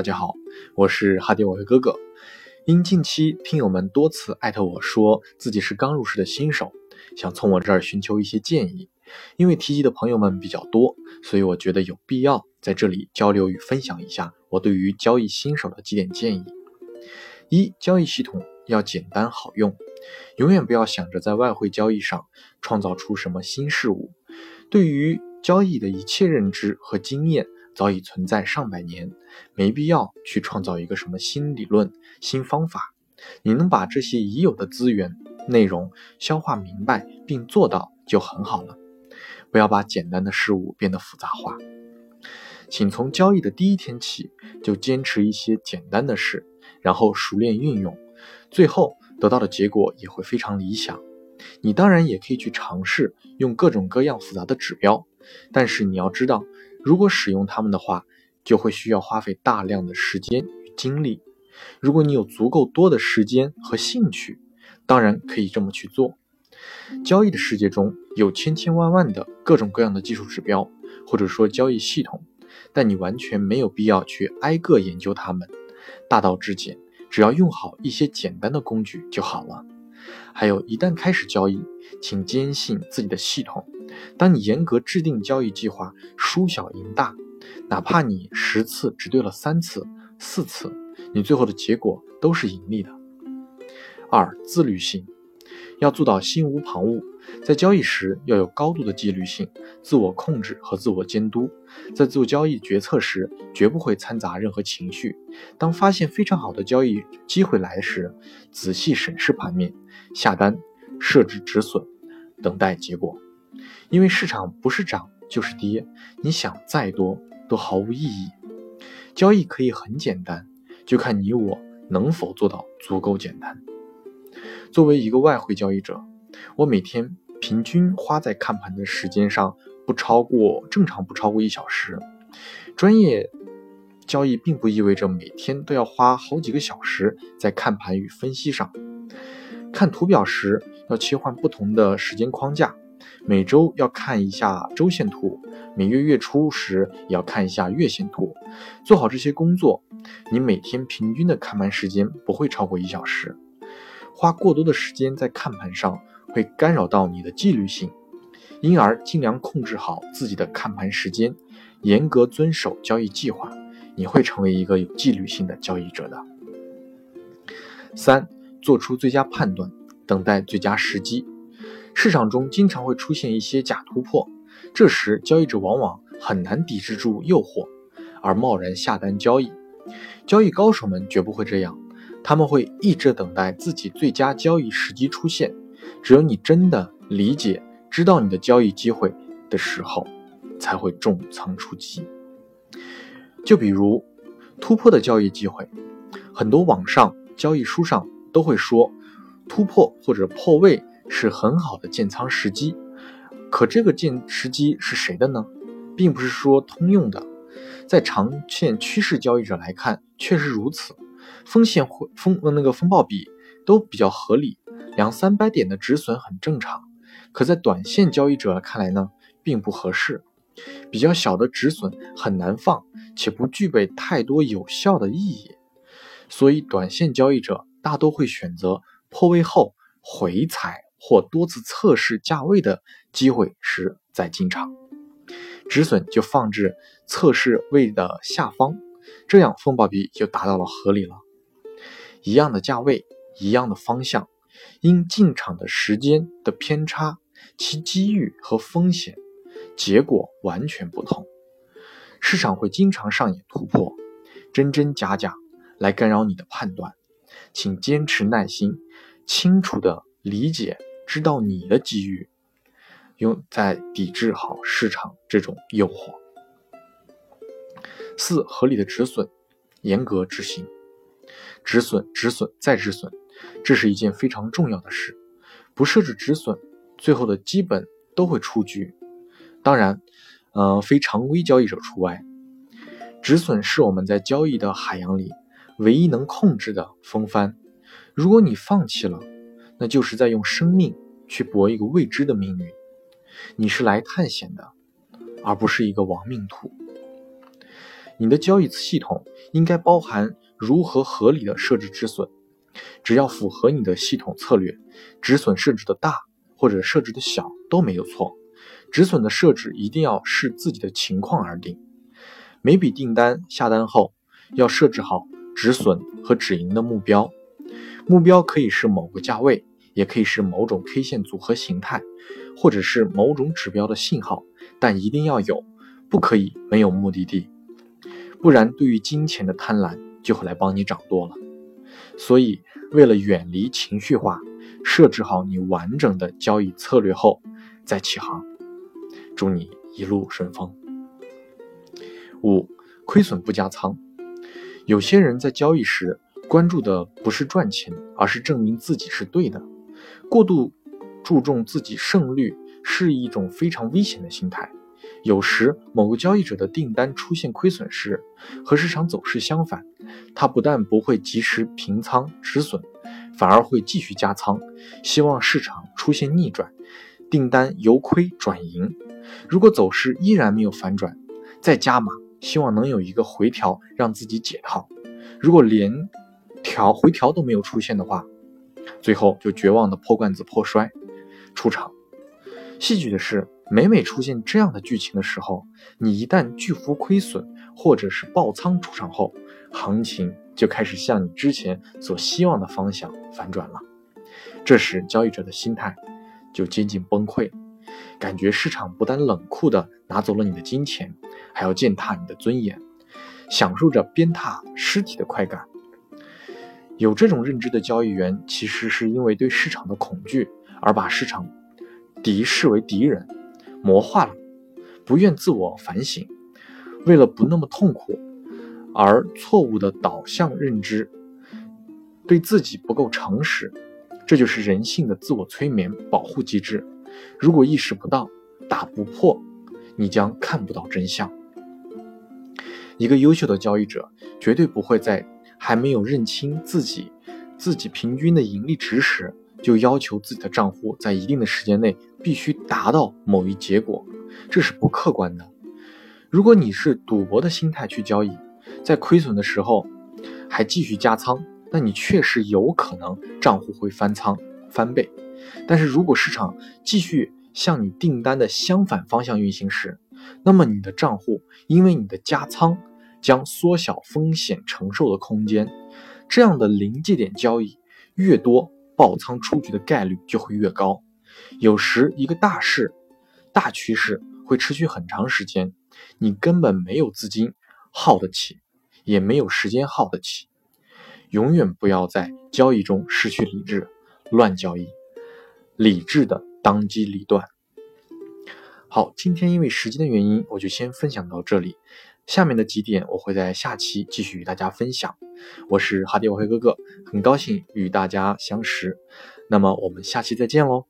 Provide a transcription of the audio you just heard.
大家好，我是哈迪我的哥哥。因近期听友们多次艾特我说自己是刚入市的新手，想从我这儿寻求一些建议。因为提及的朋友们比较多，所以我觉得有必要在这里交流与分享一下我对于交易新手的几点建议。一、交易系统要简单好用，永远不要想着在外汇交易上创造出什么新事物。对于交易的一切认知和经验。早已存在上百年，没必要去创造一个什么新理论、新方法。你能把这些已有的资源、内容消化明白并做到就很好了。不要把简单的事物变得复杂化。请从交易的第一天起就坚持一些简单的事，然后熟练运用，最后得到的结果也会非常理想。你当然也可以去尝试用各种各样复杂的指标，但是你要知道。如果使用它们的话，就会需要花费大量的时间与精力。如果你有足够多的时间和兴趣，当然可以这么去做。交易的世界中有千千万万的各种各样的技术指标，或者说交易系统，但你完全没有必要去挨个研究它们。大道至简，只要用好一些简单的工具就好了。还有，一旦开始交易，请坚信自己的系统。当你严格制定交易计划，输小赢大，哪怕你十次只对了三次、四次，你最后的结果都是盈利的。二、自律性，要做到心无旁骛，在交易时要有高度的纪律性、自我控制和自我监督。在做交易决策时，绝不会掺杂任何情绪。当发现非常好的交易机会来时，仔细审视盘面，下单，设置止损，等待结果。因为市场不是涨就是跌，你想再多都毫无意义。交易可以很简单，就看你我能否做到足够简单。作为一个外汇交易者，我每天平均花在看盘的时间上不超过正常不超过一小时。专业交易并不意味着每天都要花好几个小时在看盘与分析上。看图表时要切换不同的时间框架。每周要看一下周线图，每月月初时也要看一下月线图。做好这些工作，你每天平均的看盘时间不会超过一小时。花过多的时间在看盘上会干扰到你的纪律性，因而尽量控制好自己的看盘时间，严格遵守交易计划，你会成为一个有纪律性的交易者的。三，做出最佳判断，等待最佳时机。市场中经常会出现一些假突破，这时交易者往往很难抵制住诱惑，而贸然下单交易。交易高手们绝不会这样，他们会一直等待自己最佳交易时机出现。只有你真的理解、知道你的交易机会的时候，才会重仓出击。就比如突破的交易机会，很多网上交易书上都会说，突破或者破位。是很好的建仓时机，可这个建时机是谁的呢？并不是说通用的，在长线趋势交易者来看，确实如此，风险会风那个风暴比都比较合理，两三百点的止损很正常。可在短线交易者看来呢，并不合适，比较小的止损很难放，且不具备太多有效的意义，所以短线交易者大多会选择破位后回踩。或多次测试价位的机会时再进场，止损就放置测试位的下方，这样风暴比就达到了合理了。一样的价位，一样的方向，因进场的时间的偏差，其机遇和风险结果完全不同。市场会经常上演突破，真真假假来干扰你的判断，请坚持耐心，清楚的理解。知道你的机遇，用在抵制好市场这种诱惑。四、合理的止损，严格执行，止损、止损再止损，这是一件非常重要的事。不设置止损，最后的基本都会出局。当然，呃，非常规交易者除外。止损是我们在交易的海洋里唯一能控制的风帆。如果你放弃了，那就是在用生命去搏一个未知的命运。你是来探险的，而不是一个亡命徒。你的交易系统应该包含如何合理的设置止损。只要符合你的系统策略，止损设置的大或者设置的小都没有错。止损的设置一定要视自己的情况而定。每笔订单下单后，要设置好止损和止盈的目标。目标可以是某个价位，也可以是某种 K 线组合形态，或者是某种指标的信号，但一定要有，不可以没有目的地。不然，对于金钱的贪婪就会来帮你掌舵了。所以，为了远离情绪化，设置好你完整的交易策略后再起航。祝你一路顺风。五，亏损不加仓。有些人在交易时关注的不是赚钱，而是证明自己是对的。过度注重自己胜率是一种非常危险的心态。有时，某个交易者的订单出现亏损时，和市场走势相反，他不但不会及时平仓止损，反而会继续加仓，希望市场出现逆转，订单由亏转盈。如果走势依然没有反转，再加码，希望能有一个回调让自己解套。如果连调回调都没有出现的话，最后就绝望的破罐子破摔，出场。戏剧的是。每每出现这样的剧情的时候，你一旦巨幅亏损或者是爆仓出场后，行情就开始向你之前所希望的方向反转了。这时交易者的心态就接近崩溃，感觉市场不但冷酷的拿走了你的金钱，还要践踏你的尊严，享受着鞭挞尸体的快感。有这种认知的交易员，其实是因为对市场的恐惧而把市场敌视为敌人。魔化了，不愿自我反省，为了不那么痛苦而错误的导向认知，对自己不够诚实，这就是人性的自我催眠保护机制。如果意识不到，打不破，你将看不到真相。一个优秀的交易者绝对不会在还没有认清自己自己平均的盈利值时。就要求自己的账户在一定的时间内必须达到某一结果，这是不客观的。如果你是赌博的心态去交易，在亏损的时候还继续加仓，那你确实有可能账户会翻仓翻倍。但是如果市场继续向你订单的相反方向运行时，那么你的账户因为你的加仓将缩小风险承受的空间，这样的临界点交易越多。爆仓出局的概率就会越高。有时一个大势、大趋势会持续很长时间，你根本没有资金耗得起，也没有时间耗得起。永远不要在交易中失去理智，乱交易，理智的当机立断。好，今天因为时间的原因，我就先分享到这里。下面的几点我会在下期继续与大家分享。我是哈迪我黑哥哥，很高兴与大家相识。那么我们下期再见喽。